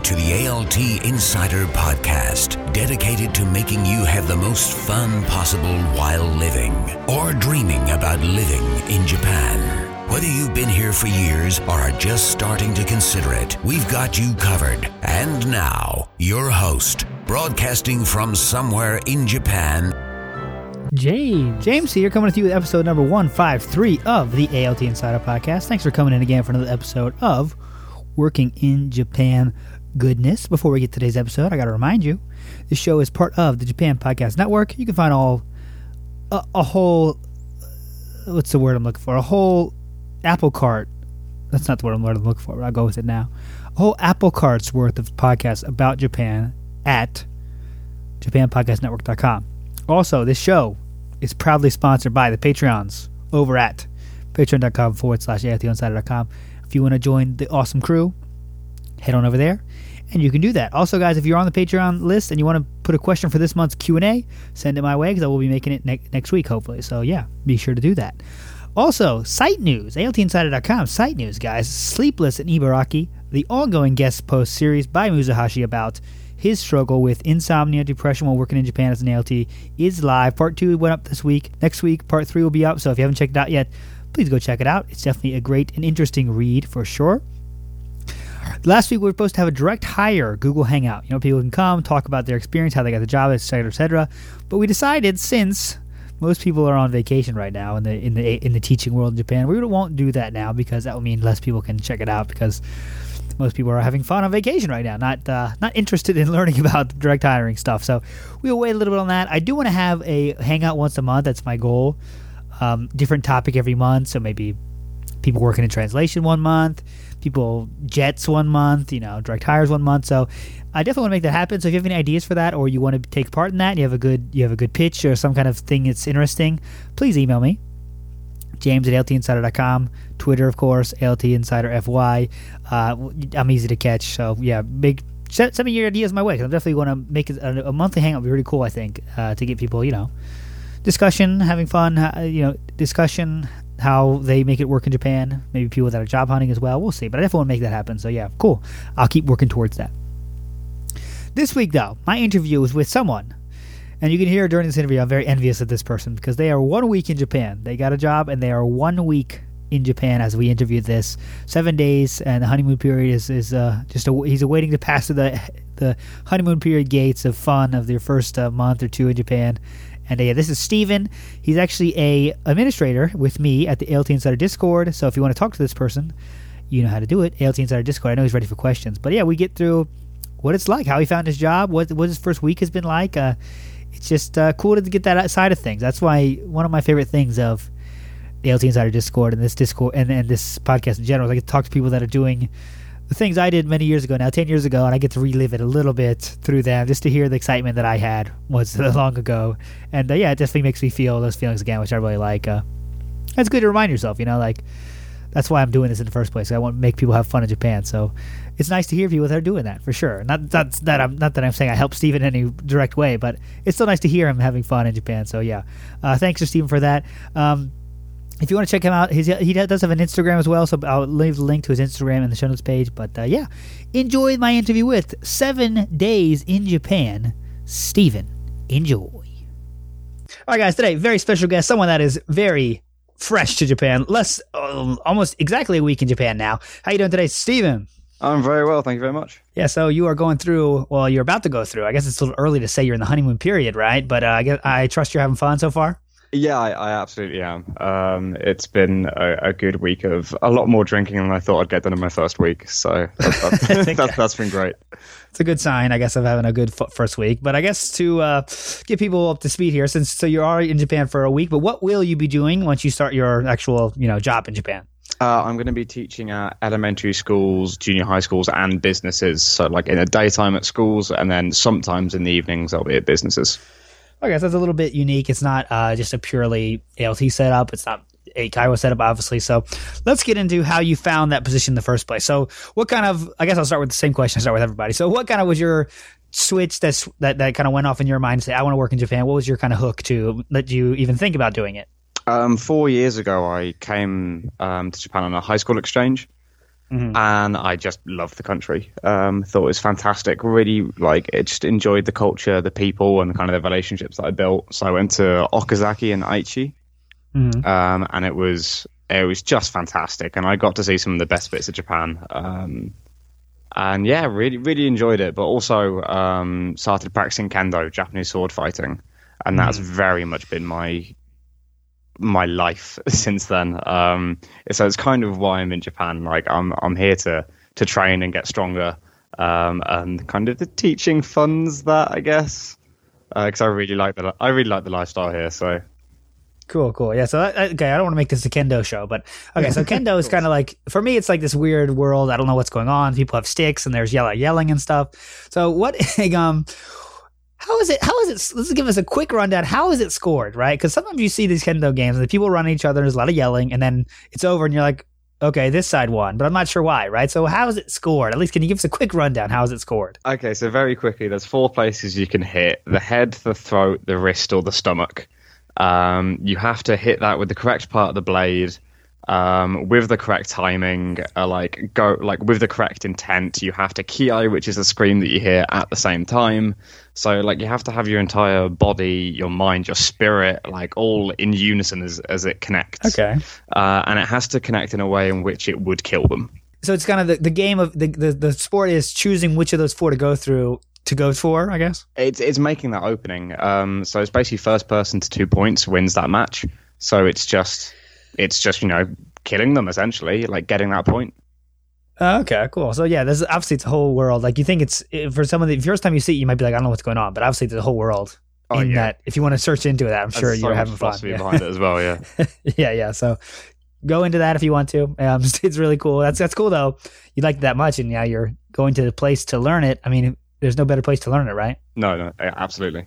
Welcome to the ALT Insider Podcast, dedicated to making you have the most fun possible while living or dreaming about living in Japan. Whether you've been here for years or are just starting to consider it, we've got you covered. And now, your host, broadcasting from somewhere in Japan, James. James here, coming with you with episode number 153 of the ALT Insider Podcast. Thanks for coming in again for another episode of Working in Japan Goodness. Before we get to today's episode, I got to remind you this show is part of the Japan Podcast Network. You can find all a, a whole uh, what's the word I'm looking for? A whole apple cart. That's not the word I'm looking for, but I'll go with it now. A whole apple cart's worth of podcasts about Japan at JapanPodcastNetwork.com. Also, this show is proudly sponsored by the Patreons over at patreon.com forward slash ALTinsider.com. If you want to join the awesome crew, head on over there and you can do that. Also, guys, if you're on the Patreon list and you want to put a question for this month's Q&A, send it my way because I will be making it ne- next week, hopefully. So, yeah, be sure to do that. Also, site news, ALTinsider.com, site news, guys. Sleepless in Ibaraki, the ongoing guest post series by Musahashi about his struggle with insomnia, depression while working in Japan as an ALT is live. Part two went up this week. Next week, part three will be up. So if you haven't checked it out yet, please go check it out. It's definitely a great and interesting read for sure. Last week we were supposed to have a direct hire Google Hangout. You know, people can come talk about their experience, how they got the job, etc., etc. But we decided since most people are on vacation right now in the in the in the teaching world in Japan, we won't do that now because that will mean less people can check it out because most people are having fun on vacation right now, not uh, not interested in learning about direct hiring stuff. So we'll wait a little bit on that. I do want to have a hangout once a month. That's my goal. Um, different topic every month. So maybe people working in translation one month, people jets one month, you know, direct hires one month. So I definitely want to make that happen. So if you have any ideas for that, or you want to take part in that, you have a good you have a good pitch or some kind of thing that's interesting, please email me. James at altinsider.com. Twitter, of course, ALT Insider FY. Uh, I'm easy to catch. So, yeah, big. Send, me your ideas my way because I'm definitely going to make it a, a, monthly hangout. Be really cool, I think, uh, to get people, you know, discussion, having fun, uh, you know, discussion, how they make it work in Japan. Maybe people that are job hunting as well. We'll see. But I definitely want to make that happen. So, yeah, cool. I'll keep working towards that. This week, though, my interview was with someone and you can hear during this interview, I'm very envious of this person because they are one week in Japan. They got a job and they are one week in Japan as we interviewed this. Seven days, and the honeymoon period is is uh, just a, he's awaiting to pass through the the honeymoon period gates of fun of their first uh, month or two in Japan. And uh, yeah, this is Steven. He's actually a administrator with me at the ALT Insider Discord. So if you want to talk to this person, you know how to do it. ALT Insider Discord. I know he's ready for questions. But yeah, we get through what it's like, how he found his job, what what his first week has been like. Uh, it's just uh, cool to get that side of things. That's why one of my favorite things of the ALT Insider Discord and this Discord and, and this podcast in general is I get to talk to people that are doing the things I did many years ago now, 10 years ago, and I get to relive it a little bit through them just to hear the excitement that I had was long ago. And uh, yeah, it definitely makes me feel those feelings again, which I really like. Uh, it's good to remind yourself, you know, like that's why I'm doing this in the first place. I want to make people have fun in Japan. So it's nice to hear people that are doing that for sure. Not not that I'm not that I'm saying I help Steven in any direct way, but it's still nice to hear him having fun in Japan. So yeah, uh, thanks to Steven for that. Um, if you want to check him out, his, he does have an Instagram as well, so I'll leave the link to his Instagram in the show notes page. But uh, yeah, enjoy my interview with Seven Days in Japan, Steven. Enjoy. All right, guys, today, very special guest, someone that is very fresh to Japan, less, um, almost exactly a week in Japan now. How you doing today, Steven? I'm very well, thank you very much. Yeah, so you are going through. Well, you're about to go through. I guess it's a little early to say you're in the honeymoon period, right? But uh, I guess I trust you're having fun so far. Yeah, I, I absolutely am. Um, it's been a, a, good week of a lot more drinking than I thought I'd get done in my first week. So that's, that's, that's, that's been great. It's a good sign, I guess, of having a good first week. But I guess to uh, get people up to speed here, since so you're already in Japan for a week, but what will you be doing once you start your actual, you know, job in Japan? Uh, I'm going to be teaching at elementary schools, junior high schools, and businesses. So, like in the daytime at schools, and then sometimes in the evenings, I'll be at businesses. Okay, so that's a little bit unique. It's not uh, just a purely ALT setup. It's not a Kaiwa setup, obviously. So let's get into how you found that position in the first place. So, what kind of? I guess I'll start with the same question. I start with everybody. So, what kind of was your switch that that kind of went off in your mind say, "I want to work in Japan"? What was your kind of hook to let you even think about doing it? Um, four years ago, I came um, to Japan on a high school exchange. And I just loved the country. Um, thought it was fantastic. Really, like, it just enjoyed the culture, the people, and kind of the relationships that I built. So I went to Okazaki and Aichi, um, and it was it was just fantastic. And I got to see some of the best bits of Japan. Um, and yeah, really, really enjoyed it. But also um, started practicing kendo, Japanese sword fighting, and that's very much been my my life since then. Um, so it's kind of why I'm in Japan. Like I'm I'm here to to train and get stronger, um, and kind of the teaching funds that I guess because I really like the I really like the lifestyle here. So Cool, cool. Yeah. So, that, okay, I don't want to make this a kendo show, but okay. So, kendo is kind of like for me, it's like this weird world. I don't know what's going on. People have sticks, and there's yellow yelling and stuff. So, what? um, how is it? How is it? Let's give us a quick rundown. How is it scored? Right? Because sometimes you see these kendo games, and the people run each other. There's a lot of yelling, and then it's over, and you're like, okay, this side won, but I'm not sure why. Right? So, how is it scored? At least, can you give us a quick rundown? How is it scored? Okay, so very quickly, there's four places you can hit: the head, the throat, the wrist, or the stomach. Um, you have to hit that with the correct part of the blade, um, with the correct timing, uh, like go like with the correct intent. You have to ki, which is the scream that you hear at the same time. So like you have to have your entire body, your mind, your spirit, like all in unison as as it connects. Okay. uh, and it has to connect in a way in which it would kill them. So it's kind of the, the game of the, the the sport is choosing which of those four to go through to go for. I guess. It's it's making that opening. Um, so it's basically first person to two points wins that match. So it's just it's just you know killing them essentially, like getting that point. Oh, okay, cool. So yeah, there's obviously it's a whole world. Like you think it's for some of the first time you see it, you might be like, I don't know what's going on, but obviously there's a whole world Oh, in yeah. that. If you want to search into that, I'm sure so you're having fun. Yeah. behind it as well. Yeah. yeah, yeah. So go into that if you want to. Um, it's really cool. That's that's cool though. You like it that much, and now you're going to the place to learn it. I mean, there's no better place to learn it, right? No, no, absolutely.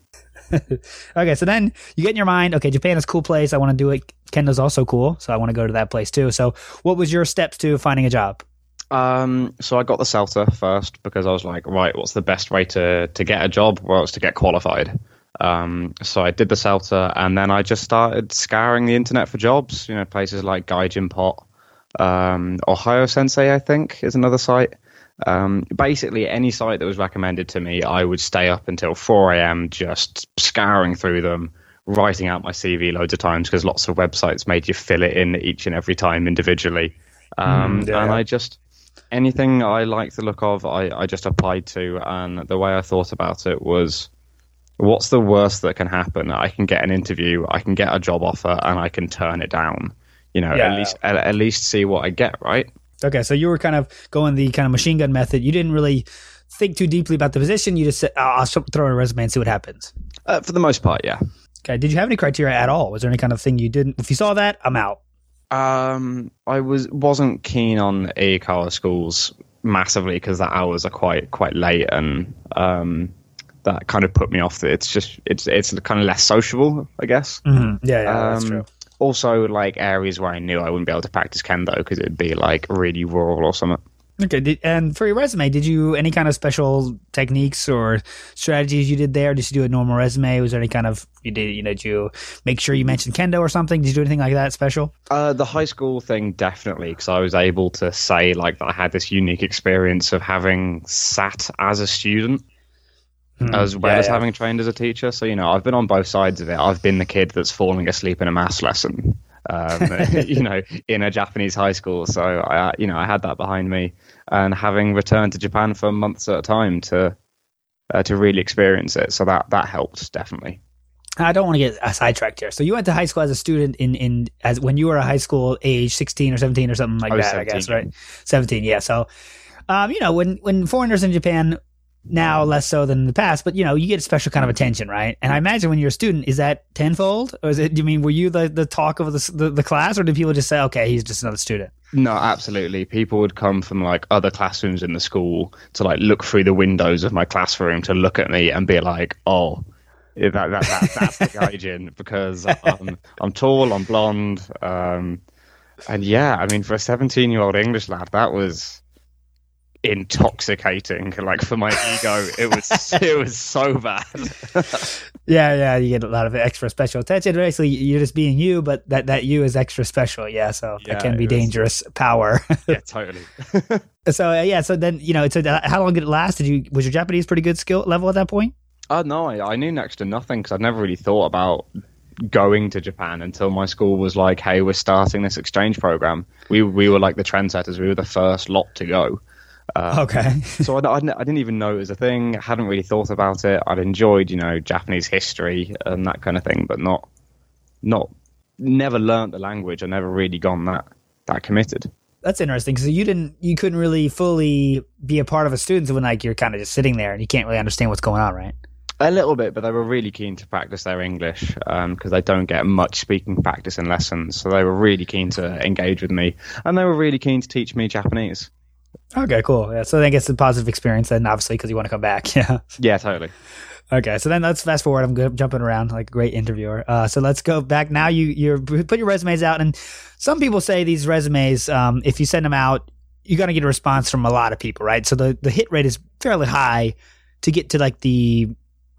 okay, so then you get in your mind, okay, Japan is a cool place. I want to do it. Kendo's also cool, so I want to go to that place too. So, what was your steps to finding a job? Um, so I got the CELTA first because I was like, right, what's the best way to to get a job? Well, it's to get qualified. Um, so I did the CELTA, and then I just started scouring the internet for jobs. You know, places like Gaijin Pot, um, Ohayou Sensei, I think, is another site. Um, basically, any site that was recommended to me, I would stay up until 4 a.m. just scouring through them, writing out my CV loads of times because lots of websites made you fill it in each and every time individually. Um, Mm, yeah, and. I just anything I liked the look of, I, I just applied to. And the way I thought about it was, what's the worst that can happen? I can get an interview, I can get a job offer, and I can turn it down. You know, Yeah. at least at, at least see what I get, right? Okay, so you were kind of going the kind of machine gun method. You didn't really think too deeply about the position. You just said, oh, "I'll throw in a resume and see what happens." Uh, for the most part, yeah. Okay. Did you have any criteria at all? Was there any kind of thing you didn't? If you saw that, I'm out. Um, I was wasn't keen on Eikaiwa schools massively because the hours are quite quite late, and um, that kind of put me off. It's just it's it's kind of less sociable, I guess. Mm-hmm. Yeah, yeah, that's Um, true. Also, like areas where I knew I wouldn't be able to practice kendo because it'd be like really rural or something. Okay, did, and for your resume, did you any kind of special techniques or strategies you did there? Did you do a normal resume? Was there any kind of you did you know did you make sure you mentioned kendo or something? Did you do anything like that special? Uh, the high school thing definitely because I was able to say like that I had this unique experience of having sat as a student as well. Yeah, as yeah. having trained as a teacher. So you know I've been on both sides of it. I've been the kid that's falling asleep in a maths lesson, um, you know, in a Japanese high school. So I, you know, I had that behind me, and having returned to Japan for months at a time to uh, to really experience it. So that that helped definitely. I don't want to get uh, sidetracked here. So you went to high school as a student in in as when you were a high school age, sixteen or seventeen or something like I was that. I guess right, seventeen. Yeah. So, um, you know, when when foreigners in Japan now less so than in the past, but you know, you get a special kind of attention, right? And I imagine when you're a student, is that tenfold, or is it? Do you mean were you the the talk of the the, the class, or did people just say, okay, he's just another student? No, absolutely. People would come from like other classrooms in the school to like look through the windows of my classroom to look at me and be like, "Oh, that, that, that that's the gaijin," because um, I'm tall, I'm blonde, um, and yeah, I mean, for a 17 year old English lad, that was intoxicating. Like for my ego, it was it was so bad. yeah, yeah, you get a lot of extra special attention. Basically, you're just being you, but that that you is extra special. Yeah, so yeah, that can be dangerous power. yeah, totally. so uh, yeah, so then you know, so how long did it last? Did you was your Japanese pretty good skill level at that point? Oh uh, no, I, I knew next to nothing because I'd never really thought about going to Japan until my school was like, "Hey, we're starting this exchange program." We we were like the trendsetters. We were the first lot to go. Uh, okay. so I, I, I, didn't even know it was a thing. Hadn't really thought about it. I'd enjoyed, you know, Japanese history and that kind of thing, but not, not, never learnt the language. I never really gone that that committed. That's interesting because you didn't, you couldn't really fully be a part of a student when like you're kind of just sitting there and you can't really understand what's going on, right? A little bit, but they were really keen to practice their English because um, they don't get much speaking practice in lessons. So they were really keen to engage with me, and they were really keen to teach me Japanese. Okay, cool. Yeah, so then it's a positive experience then, obviously, because you want to come back. Yeah. Yeah, totally. Okay, so then let's fast forward. I'm good, jumping around like a great interviewer. Uh, so let's go back now. You you put your resumes out, and some people say these resumes, um, if you send them out, you're gonna get a response from a lot of people, right? So the the hit rate is fairly high to get to like the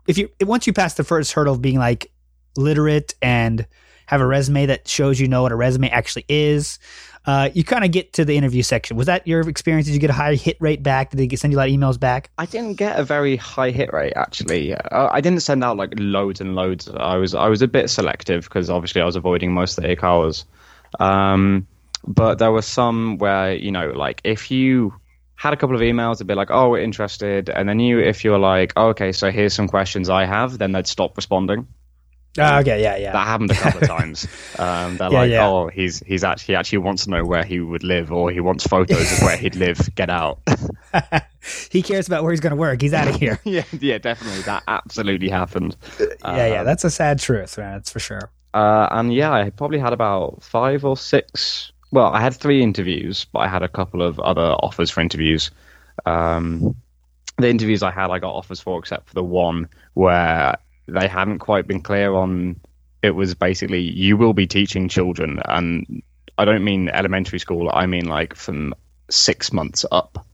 if you once you pass the first hurdle of being like literate and have a resume that shows you know what a resume actually is. Uh, you kind of get to the interview section. Was that your experience? Did you get a high hit rate back? Did they send you a lot of emails back? I didn't get a very high hit rate actually. Uh, I didn't send out like loads and loads. I was I was a bit selective because obviously I was avoiding most of the Eikaiwas. Um, but there were some where you know like if you had a couple of emails a bit like, "Oh, we're interested," and then you, if you were like, oh, "Okay, so here's some questions I have," then they'd stop responding. Oh, okay, yeah, yeah. That happened a couple of times. Um, they're yeah, like, yeah. "Oh, he's he's actually he actually wants to know where he would live, or he wants photos of where he'd live. Get out." he cares about where he's going to work. He's out of here. yeah, yeah, definitely. That absolutely happened. yeah, yeah. Um, that's a sad truth, man. That's for sure. Uh, and yeah, I probably had about five or six well, I had three interviews, but I had a couple of other offers for interviews. Um, the interviews I had, I got offers for, except for the one where they hadn't quite been clear on. It was basically you will be teaching children, and I don't mean elementary school. I mean like from six months up.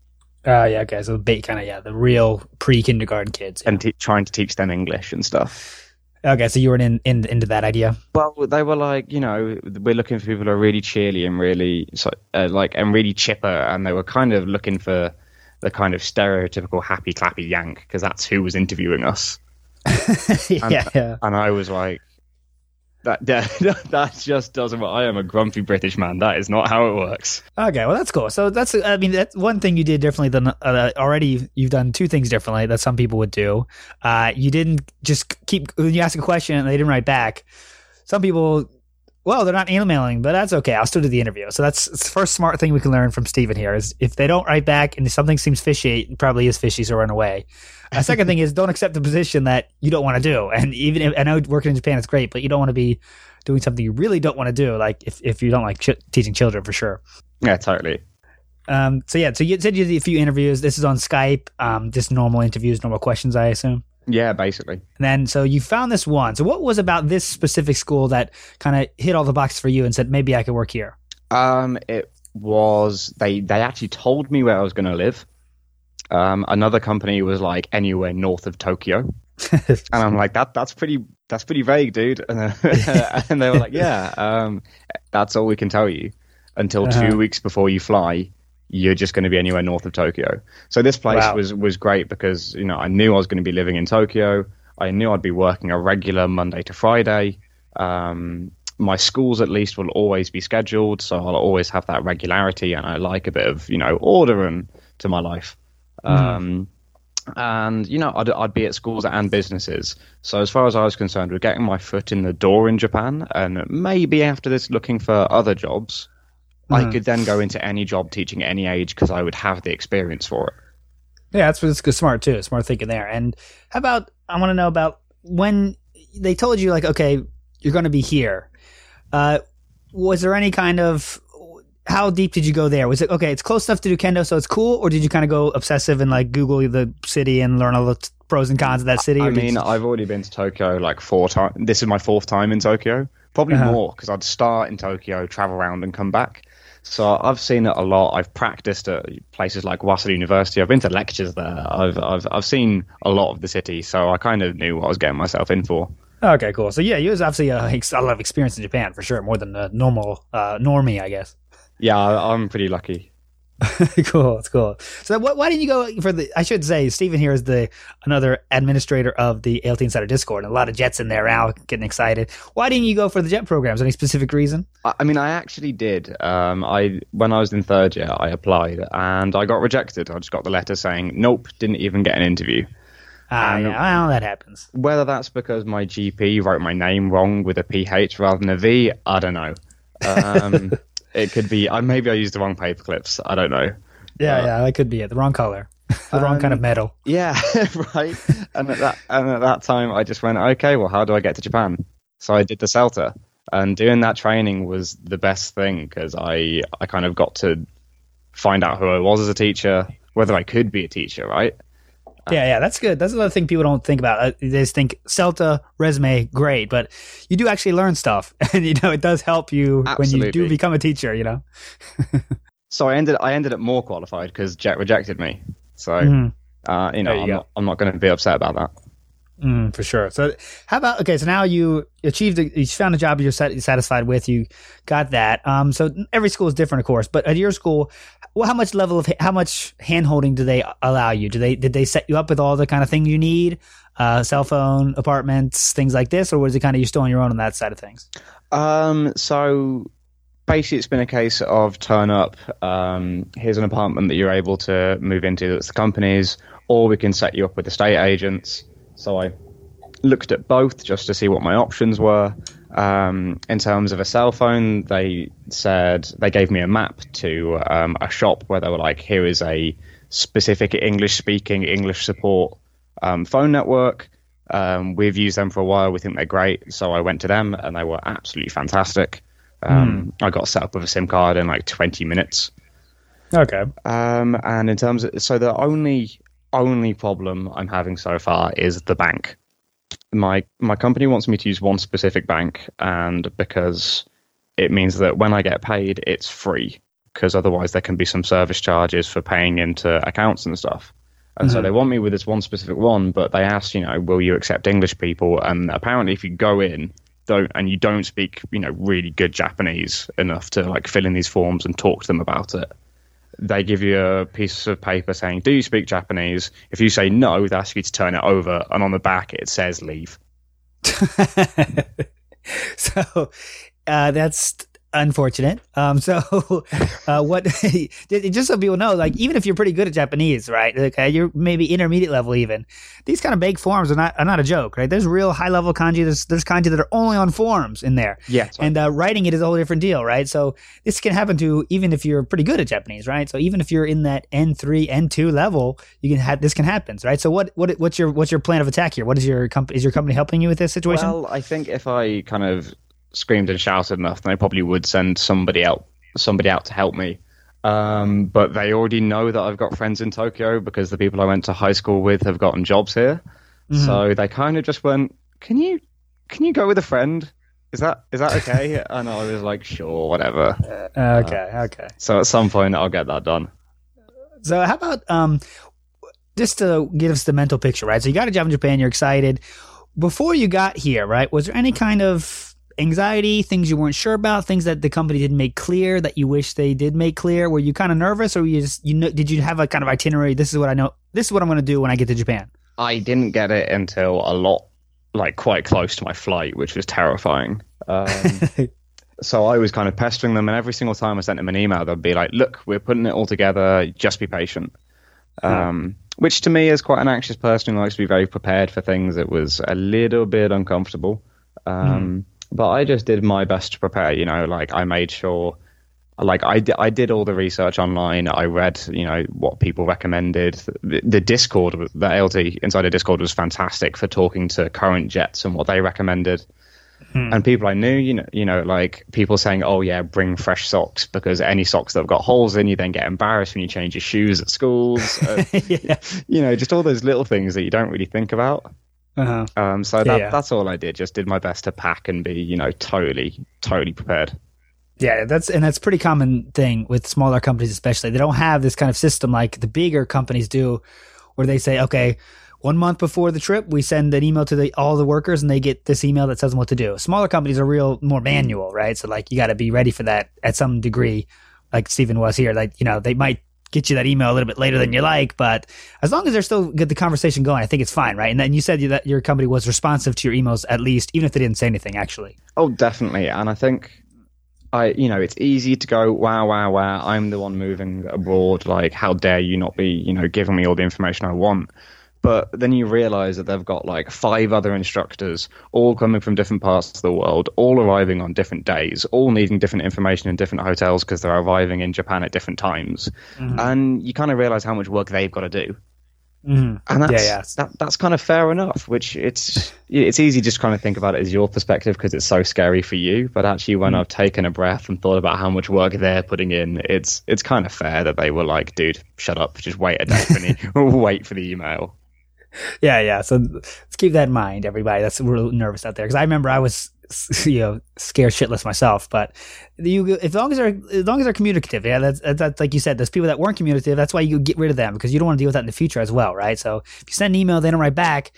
Uh, yeah, okay. So the kind of yeah, the real pre kindergarten kids, yeah. and te- trying to teach them English and stuff. Okay, so you were in, in into that idea. Well, they were like, you know, we're looking for people who are really cheerly and really uh, like and really chipper, and they were kind of looking for the kind of stereotypical happy clappy yank because that's who was interviewing us. yeah, and, yeah, and I was like, that, that that just doesn't work. I am a grumpy British man. That is not how it works. Okay, well that's cool. So that's I mean that's one thing you did differently than uh, already. You've done two things differently that some people would do. Uh, you didn't just keep when you ask a question and they didn't write back. Some people, well, they're not emailing, but that's okay. I'll still do the interview. So that's, that's the first smart thing we can learn from Steven here is if they don't write back and something seems fishy, it probably is fishy, so run away. A second thing is don't accept a position that you don't want to do. And even if I know working in Japan is great, but you don't want to be doing something you really don't want to do. Like if, if you don't like ch- teaching children for sure. Yeah, totally. Um, so yeah, so you said you did a few interviews. This is on Skype. Um, just normal interviews, normal questions, I assume. Yeah, basically. And then so you found this one. So what was about this specific school that kind of hit all the boxes for you and said maybe I could work here? Um, it was they they actually told me where I was going to live. Um, another company was like anywhere north of Tokyo, and I'm like that. That's pretty. That's pretty vague, dude. And, uh, and they were like, yeah, um, that's all we can tell you until uh-huh. two weeks before you fly. You're just going to be anywhere north of Tokyo. So this place wow. was was great because you know I knew I was going to be living in Tokyo. I knew I'd be working a regular Monday to Friday. Um, my schools at least will always be scheduled, so I'll always have that regularity, and I like a bit of you know order and to my life. Mm. Um, and you know, I'd, I'd be at schools and businesses. So as far as I was concerned, with getting my foot in the door in Japan, and maybe after this, looking for other jobs, mm. I could then go into any job teaching at any age because I would have the experience for it. Yeah, that's what's good, smart too. Smart thinking there. And how about I want to know about when they told you like, okay, you're going to be here. Uh, was there any kind of how deep did you go there? Was it okay? It's close enough to do kendo, so it's cool, or did you kind of go obsessive and like Google the city and learn all the t- pros and cons of that city? I mean, I've already been to Tokyo like four times. This is my fourth time in Tokyo, probably uh-huh. more because I'd start in Tokyo, travel around, and come back. So I've seen it a lot. I've practiced at places like Waseda University. I've been to lectures there. I've I've I've seen a lot of the city, so I kind of knew what I was getting myself in for. Okay, cool. So yeah, you was obviously a, a lot of experience in Japan for sure, more than a normal uh, normie, I guess. Yeah, I'm pretty lucky. cool. It's cool. So what, why didn't you go for the? I should say Steven here is the another administrator of the ALT Insider Discord, and a lot of Jets in there now, getting excited. Why didn't you go for the Jet programs? Any specific reason? I mean, I actually did. Um, I when I was in third year, I applied and I got rejected. I just got the letter saying nope, didn't even get an interview. Ah, yeah, well, that happens. Whether that's because my GP wrote my name wrong with a PH rather than a V, I don't know. Um, it could be. Uh, maybe I used the wrong paper clips. I don't know. Yeah, uh, yeah, that could be it. The wrong color, the um, wrong kind of um, metal. Yeah, right. and at that and at that time, I just went, okay, well, how do I get to Japan? So I did the CELTA, and doing that training was the best thing because I I kind of got to find out who I was as a teacher, whether I could be a teacher, right? Yeah, yeah, that's good. That's another thing people don't think about. Uh, they just think CELTA resume, great, but you do actually learn stuff, and you know it does help you Absolutely. when you do become a teacher. You know. so I ended I ended up more qualified because JET rejected me. So mm-hmm. uh, you know you I'm, not, I'm, not, going to be upset about that. Mm, for sure. So how about okay? So now you achieved, a, you found a job you're satisfied with. You got that. Um, so every school is different, of course. But at your school, well, how much level of how much handholding do they allow you? Do they did they set you up with all the kind of things you need, uh, cell phone, apartments, things like this, or was it kind of you still on your own on that side of things? Um, so basically, it's been a case of turn up. Um, here's an apartment that you're able to move into. That's the company's, or we can set you up with estate agents. So I looked at both just to see what my options were. Um, in terms of a cell phone, they said they gave me a map to um, a shop where they were like, here is a specific English speaking, English support um, phone network. Um, we've used them for a while. We think they're great. So I went to them and they were absolutely fantastic. Mm. I got set up with a SIM card in like 20 minutes. Okay. Um, and in terms of, so the only only problem I'm having so far is the bank my my company wants me to use one specific bank, and because it means that when I get paid, it's free. Because otherwise, there can be some service charges for paying into accounts and stuff. And mm-hmm. so they want me with this one specific one, but they ask, you know, will you accept English people? And apparently, if you go in, don't and you don't speak, you know, really good Japanese enough to like fill in these forms and talk to them about it, they give you a piece of paper saying, "Do you speak Japanese?" If you say no, they ask you to turn it over, and on the back it says "Leave." so uh, that's unfortunate. Um, so, uh, what? just so people know, like even if you're pretty good at Japanese, right? Okay, you're maybe intermediate level even. These kind of big forms are not are not a joke, right? There's real high level kanji. There's there's kanji that are only on forms in there. Yeah, and uh, writing it is a whole different deal, right? So this can happen to even if you're pretty good at Japanese, right? So even if you're in that N three N two level, you can have this can happen, right? So what what what's your what's your plan of attack here? What is your company? Is your company helping you with this situation? Well, I think if I kind of screamed and shouted enough, then I probably would send somebody out somebody out to help me. Um, but they already know that I've got friends in Tokyo because the people I went to high school with have gotten jobs here. Mm-hmm. So they kind of just went, "Can you can you go with a friend? Is that is that okay?" and I was like, "Sure, whatever." Uh, okay, uh, okay. So at some point I'll get that done. So how about um, just to give us the mental picture, right? So you got a job in Japan, you're excited. Before you got here, right? Was there any kind of anxiety, things you weren't sure about, things that the company didn't make clear that you wish they did make clear? Were you kind of nervous, or you just you know did you have a kind of itinerary? This is what I know. This is what I'm going to do when I get to Japan. I didn't get it until a lot, like quite close to my flight, which was terrifying. Um, so I was kind of pestering them, and every single time I sent them an email, they'd be like, "Look, we're putting it all together. Just be patient." Um, which to me, is quite an anxious person who likes to be very prepared for things, it was a little bit uncomfortable. Um, mm. But I just did my best to prepare. You know, like I made sure, like I, I did all the research online. I read, you know, what people recommended. The, the Discord, the ALT Insider Discord was fantastic for talking to current jets and what they recommended. Hmm. And people I knew, you know, you know, like people saying, "Oh yeah, bring fresh socks because any socks that have got holes in, you then get embarrassed when you change your shoes at schools." Uh, yeah. You know, just all those little things that you don't really think about. Uh-huh. Um, so that, yeah. that's all I did. Just did my best to pack and be, you know, totally, totally prepared. Yeah, that's and that's pretty common thing with smaller companies, especially. They don't have this kind of system like the bigger companies do, where they say, okay, one month before the trip, we send an email to the, all the workers, and they get this email that tells them what to do. Smaller companies are real more manual, right? So like you got to be ready for that at some degree. Like Steven was here, like you know they might get you that email a little bit later than you like, but as long as they're still get the conversation going, I think it's fine, right? And then you said that your company was responsive to your emails at least, even if they didn't say anything, actually. Oh, definitely. And I think I, you know, it's easy to go, wow, wow, wow, I'm the one moving abroad. Like, how dare you not be, you know, giving me all the information I want? But then you realize that they've got like five other instructors, all coming from different parts of the world, all arriving on different days, all needing different information in different hotels because they're arriving in Japan at different times. Mm-hmm. And you kind of realize how much work they've got to do. Mm-hmm. And that's, yeah, yeah. That, that's kind of fair enough, which it's it's easy just kind of think about it as your perspective because it's so scary for you. But actually, when mm-hmm. I've taken a breath and thought about how much work they're putting in, it's it's kind of fair that they were like, dude, shut up, just wait a day for the wait for the email yeah, yeah. So let's keep that in mind, everybody. That's real nervous out there because I remember I was, you know, scared shitless myself. But you, as long as they're as long as they're communicative, yeah, that's, that's like you said. There's people that weren't communicative. That's why you get rid of them because you don't want to deal with that in the future as well, right? So if you send an email, they don't write back.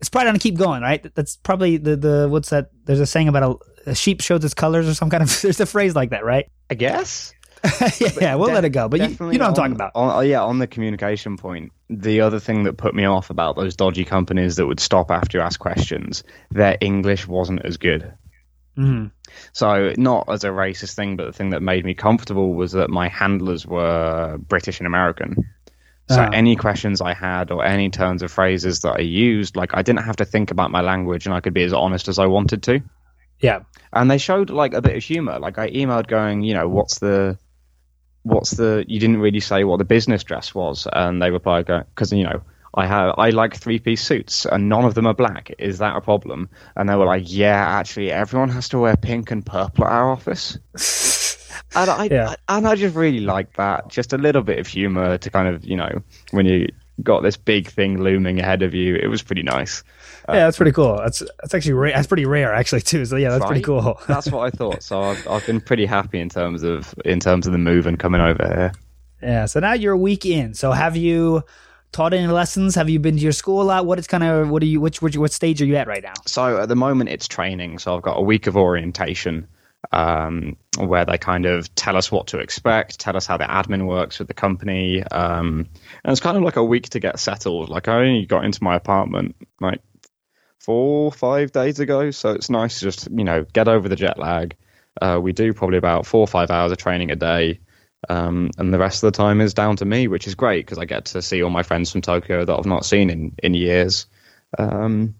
It's probably going to keep going, right? That's probably the the what's that? There's a saying about a, a sheep shows its colors or some kind of. There's a phrase like that, right? I guess. yeah, yeah, we'll let it go. But you, you, know what I'm talking about. On, oh, yeah, on the communication point, the other thing that put me off about those dodgy companies that would stop after you ask questions, their English wasn't as good. Mm-hmm. So, not as a racist thing, but the thing that made me comfortable was that my handlers were British and American. So, uh any questions I had or any turns of phrases that I used, like I didn't have to think about my language and I could be as honest as I wanted to. Yeah. And they showed like a bit of humor. Like I emailed going, you know, what's the what's the you didn't really say what the business dress was and they replied because you know I have I like three piece suits and none of them are black. Is that a problem? And they were like, yeah, actually, everyone has to wear pink and purple at our office. and I, yeah. I, and I just really like that. Just a little bit of humor to kind of you know when you got this big thing looming ahead of you. It was pretty nice. Yeah, that's pretty cool. That's that's actually ra- that's pretty rare actually too. So yeah, that's right? pretty cool. that's what I thought. So I've I've been pretty happy in terms of in terms of the move and coming over here. Yeah. So now you're a week in. So have you taught any lessons? Have you been to your school a lot? What is kind of what are you which, which what stage are you at right now? So at the moment it's training. So I've got a week of orientation um, where they kind of tell us what to expect, tell us how the admin works with the company. Um, and it's kind of like a week to get settled. Like I only got into my apartment like four, five days ago. So it's nice to just, you know, get over the jet lag. Uh, we do probably about four or five hours of training a day. Um, and the rest of the time is down to me, which is great because I get to see all my friends from Tokyo that I've not seen in, in years. Um,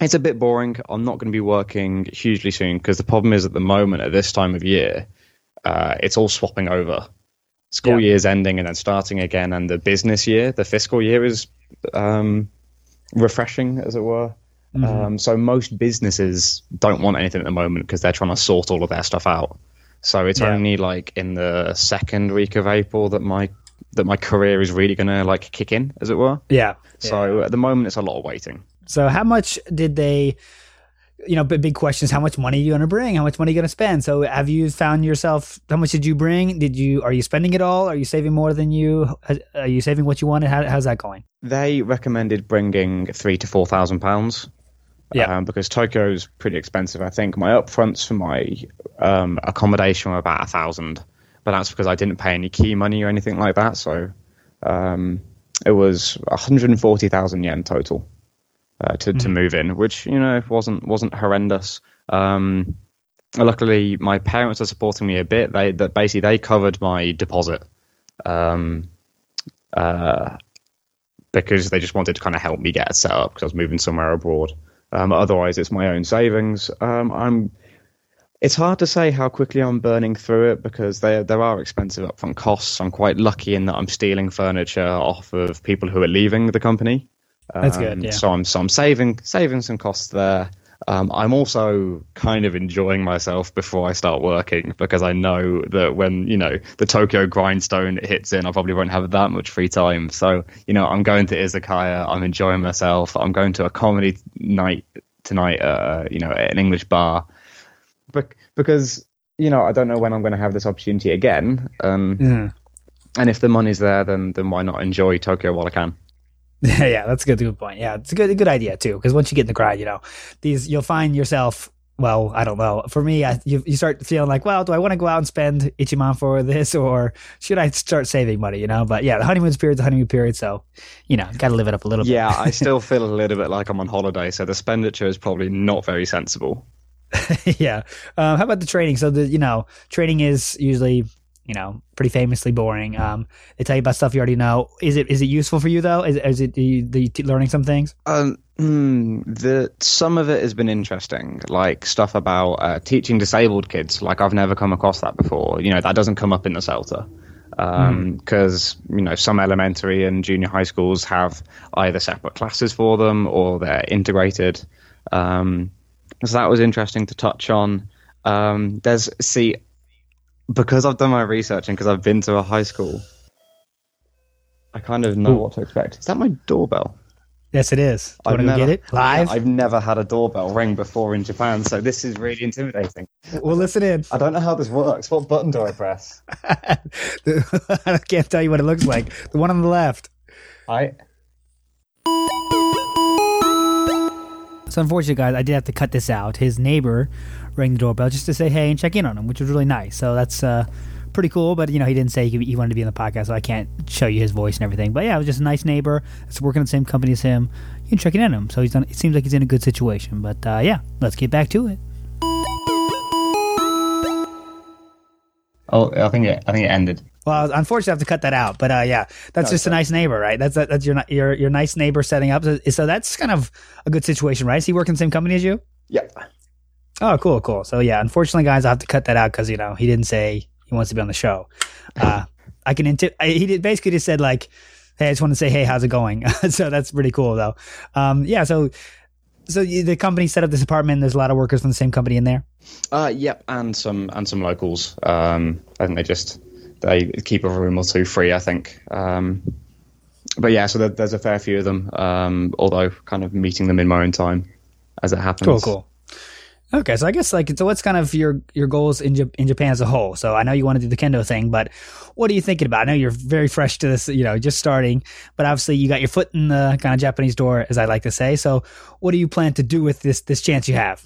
it's a bit boring. I'm not going to be working hugely soon because the problem is at the moment, at this time of year, uh, it's all swapping over. School yeah. year's ending and then starting again, and the business year, the fiscal year is um, refreshing, as it were. Mm-hmm. Um, so most businesses don't want anything at the moment because they're trying to sort all of their stuff out. So it's yeah. only like in the second week of April that my that my career is really going to like kick in, as it were. Yeah. So yeah. at the moment, it's a lot of waiting. So how much did they? You know, big questions. How much money are you going to bring? How much money are you going to spend? So, have you found yourself? How much did you bring? Did you? Are you spending it all? Are you saving more than you? Are you saving what you wanted? How, how's that going? They recommended bringing three to four thousand pounds yeah. Um, because Tokyo is pretty expensive. I think my upfronts for my um, accommodation were about a thousand, but that's because I didn't pay any key money or anything like that. So um, it was 140,000 yen total uh, to mm. to move in, which you know wasn't wasn't horrendous. Um, luckily, my parents are supporting me a bit. They that basically they covered my deposit. Um, uh, because they just wanted to kind of help me get it set up because I was moving somewhere abroad. Um, otherwise, it's my own savings. Um, I'm. It's hard to say how quickly I'm burning through it because there there are expensive upfront costs. I'm quite lucky in that I'm stealing furniture off of people who are leaving the company. That's good. Um, yeah. So I'm so I'm saving saving some costs there. Um, I'm also kind of enjoying myself before I start working because I know that when you know the Tokyo grindstone hits in, I probably won't have that much free time. So you know, I'm going to izakaya. I'm enjoying myself. I'm going to a comedy night tonight. Uh, you know, at an English bar, because you know, I don't know when I'm going to have this opportunity again. Um, Mhm. And if the money's there, then then why not enjoy Tokyo while I can? Yeah, yeah, that's a good, good point. Yeah, it's a good, a good idea too. Because once you get in the grind, you know, these you'll find yourself. Well, I don't know. For me, I, you you start feeling like, well, do I want to go out and spend Ichiman for this, or should I start saving money? You know, but yeah, the honeymoon period's the honeymoon period, so you know, got to live it up a little bit. Yeah, I still feel a little bit like I'm on holiday, so the expenditure is probably not very sensible. yeah. Um, how about the training? So the you know, training is usually you know pretty famously boring. Um, they tell you about stuff you already know. Is it is it useful for you though? Is, is it are you, you t- learning some things? Um, hmm, the some of it has been interesting, like stuff about uh, teaching disabled kids. Like I've never come across that before. You know, that doesn't come up in the CELTA because you know some elementary and junior high schools have either separate classes for them or they're integrated. Um, so that was interesting to touch on. Um, there's see because I've done my research and because I've been to a high school. I kind of know Ooh. what to expect. Is that my doorbell? Yes, it is. Do you want to go never- get it live? I've never had a doorbell ring before in Japan, so this is really intimidating. We'll listen in. I don't know how this works. What button do I press? I can't tell you what it looks like. The one on the left. I So unfortunately, guys, I did have to cut this out. His neighbor rang the doorbell just to say hey and check in on him, which was really nice. So that's uh, pretty cool. But you know, he didn't say he, wanted to be on the podcast, so I can't show you his voice and everything. But yeah, it was just a nice neighbor that's working the same company as him. You can check in on him. So he's done. It seems like he's in a good situation. But uh, yeah, let's get back to it. Oh, I think it. I think it ended. Well, unfortunately, I have to cut that out. But uh, yeah, that's No, just a nice neighbor, right? That's that's your your your nice neighbor setting up. So, so that's kind of a good situation, right? Is he working the same company as you? Yep. Oh, cool, cool. So yeah, unfortunately, guys, I have to cut that out because you know he didn't say he wants to be on the show. Uh, I can. Inti- I, he did, basically just said like, "Hey, I just want to say, hey, how's it going?" so that's pretty cool, though. Um, yeah. So, so the company set up this apartment. There's a lot of workers from the same company in there. Uh, yep, and some and some locals. Um, I think they just they keep a room or two free. I think. Um, but yeah, so there, there's a fair few of them. Um, although kind of meeting them in my own time as it happens. Cool, cool. Okay, so I guess like so, what's kind of your your goals in Jap- in Japan as a whole? So I know you want to do the kendo thing, but what are you thinking about? I know you're very fresh to this, you know, just starting, but obviously you got your foot in the kind of Japanese door, as I like to say. So what do you plan to do with this this chance you have?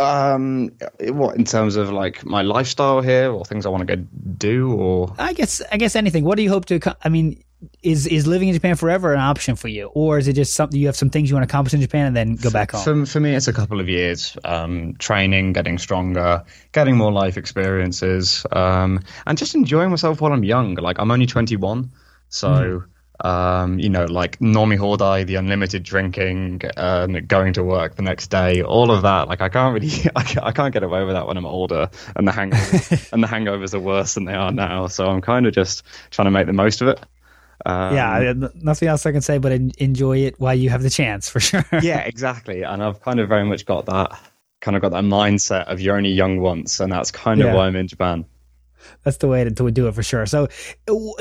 Um, what in terms of like my lifestyle here, or things I want to go do, or I guess I guess anything. What do you hope to? I mean, is is living in Japan forever an option for you, or is it just something you have some things you want to accomplish in Japan and then go back home? For, for me, it's a couple of years. Um, training, getting stronger, getting more life experiences, um, and just enjoying myself while I'm young. Like I'm only 21, so um, you know, like Nomihoudai, the unlimited drinking, and going to work the next day, all of that. Like I can't really, I can't, I can't get away with that when I'm older, and the hangovers, and the hangovers are worse than they are now. So I'm kind of just trying to make the most of it. Um, yeah, nothing else I can say but enjoy it while you have the chance for sure. yeah, exactly. And I've kind of very much got that kind of got that mindset of you're only young once, and that's kind of Yeah. why I'm in Japan. That's the way to, to do it for sure. So,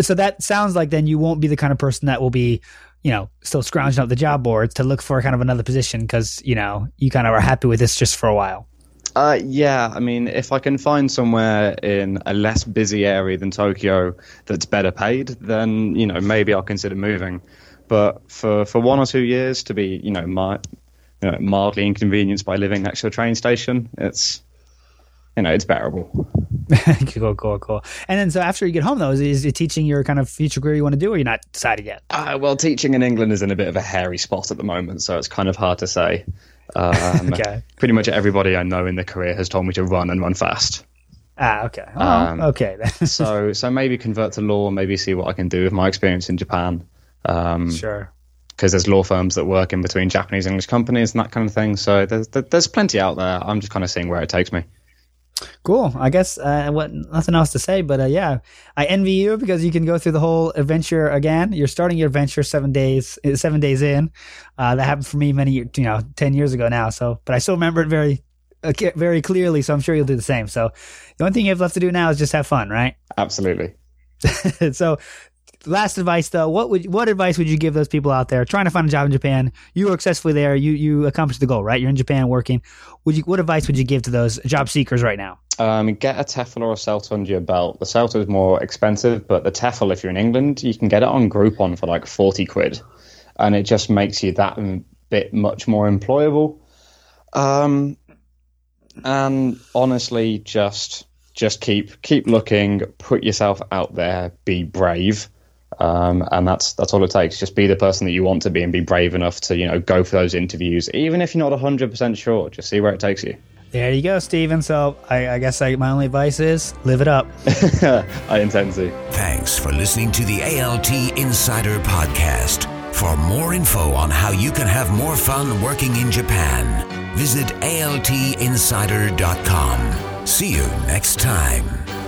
so that sounds like then you won't be the kind of person that will be, you know, still scrounging up the job boards to look for kind of another position because you know you kind of are happy with this just for a while. Uh, yeah, I mean, if I can find somewhere in a less busy area than Tokyo that's better paid, then you know maybe I'll consider moving. But for for one or two years to be, you know, mi- you know mildly inconvenienced by living next to a train station, it's you know it's bearable. cool, cool, cool. And then so after you get home though, is, is it teaching your kind of future career you want to do, or you're not decided yet? Uh, well, teaching in England is in a bit of a hairy spot at the moment, so it's kind of hard to say. Um, Okay. Pretty much everybody I know in the career has told me to run and run fast. Ah, okay. Oh, Um, okay. So, so maybe convert to law, maybe see what I can do with my experience in Japan. Um, sure. because there's law firms that work in between Japanese English companies and that kind of thing. So there's there's plenty out there. I'm just kind of seeing where it takes me. Cool. I guess uh, what nothing else to say, but uh, yeah, I envy you because you can go through the whole adventure again. You're starting your adventure seven days, uh, seven days in. Uh, that happened for me many, you know, ten years ago now. So, but I still remember it very, uh, very clearly. So I'm sure you'll do the same. So the only thing you have left to do now is just have fun, right? Absolutely. so last advice though what would what advice would you give those people out there trying to find a job in japan you were successfully there you you accomplished the goal right you're in japan working would you what advice would you give to those job seekers right now Um, get a TEFL or a CELTA under your belt. The CELTA is more expensive, but the TEFL, if you're in England, you can get it on Groupon for like 40 quid. And it just makes you that bit much more employable. Um, and honestly, just just keep keep looking, put yourself out there, be brave. Um, and that's that's all it takes. Just be the person that you want to be, and be brave enough to you know go for those interviews, even if you're not 100 percent sure. Just see where it takes you. There you go, Steven. So I, I guess I, my only advice is live it up. I intend to. Thanks for listening to the ALT Insider Podcast. For more info on how you can have more fun working in Japan, visit altinsider.com. See you next time.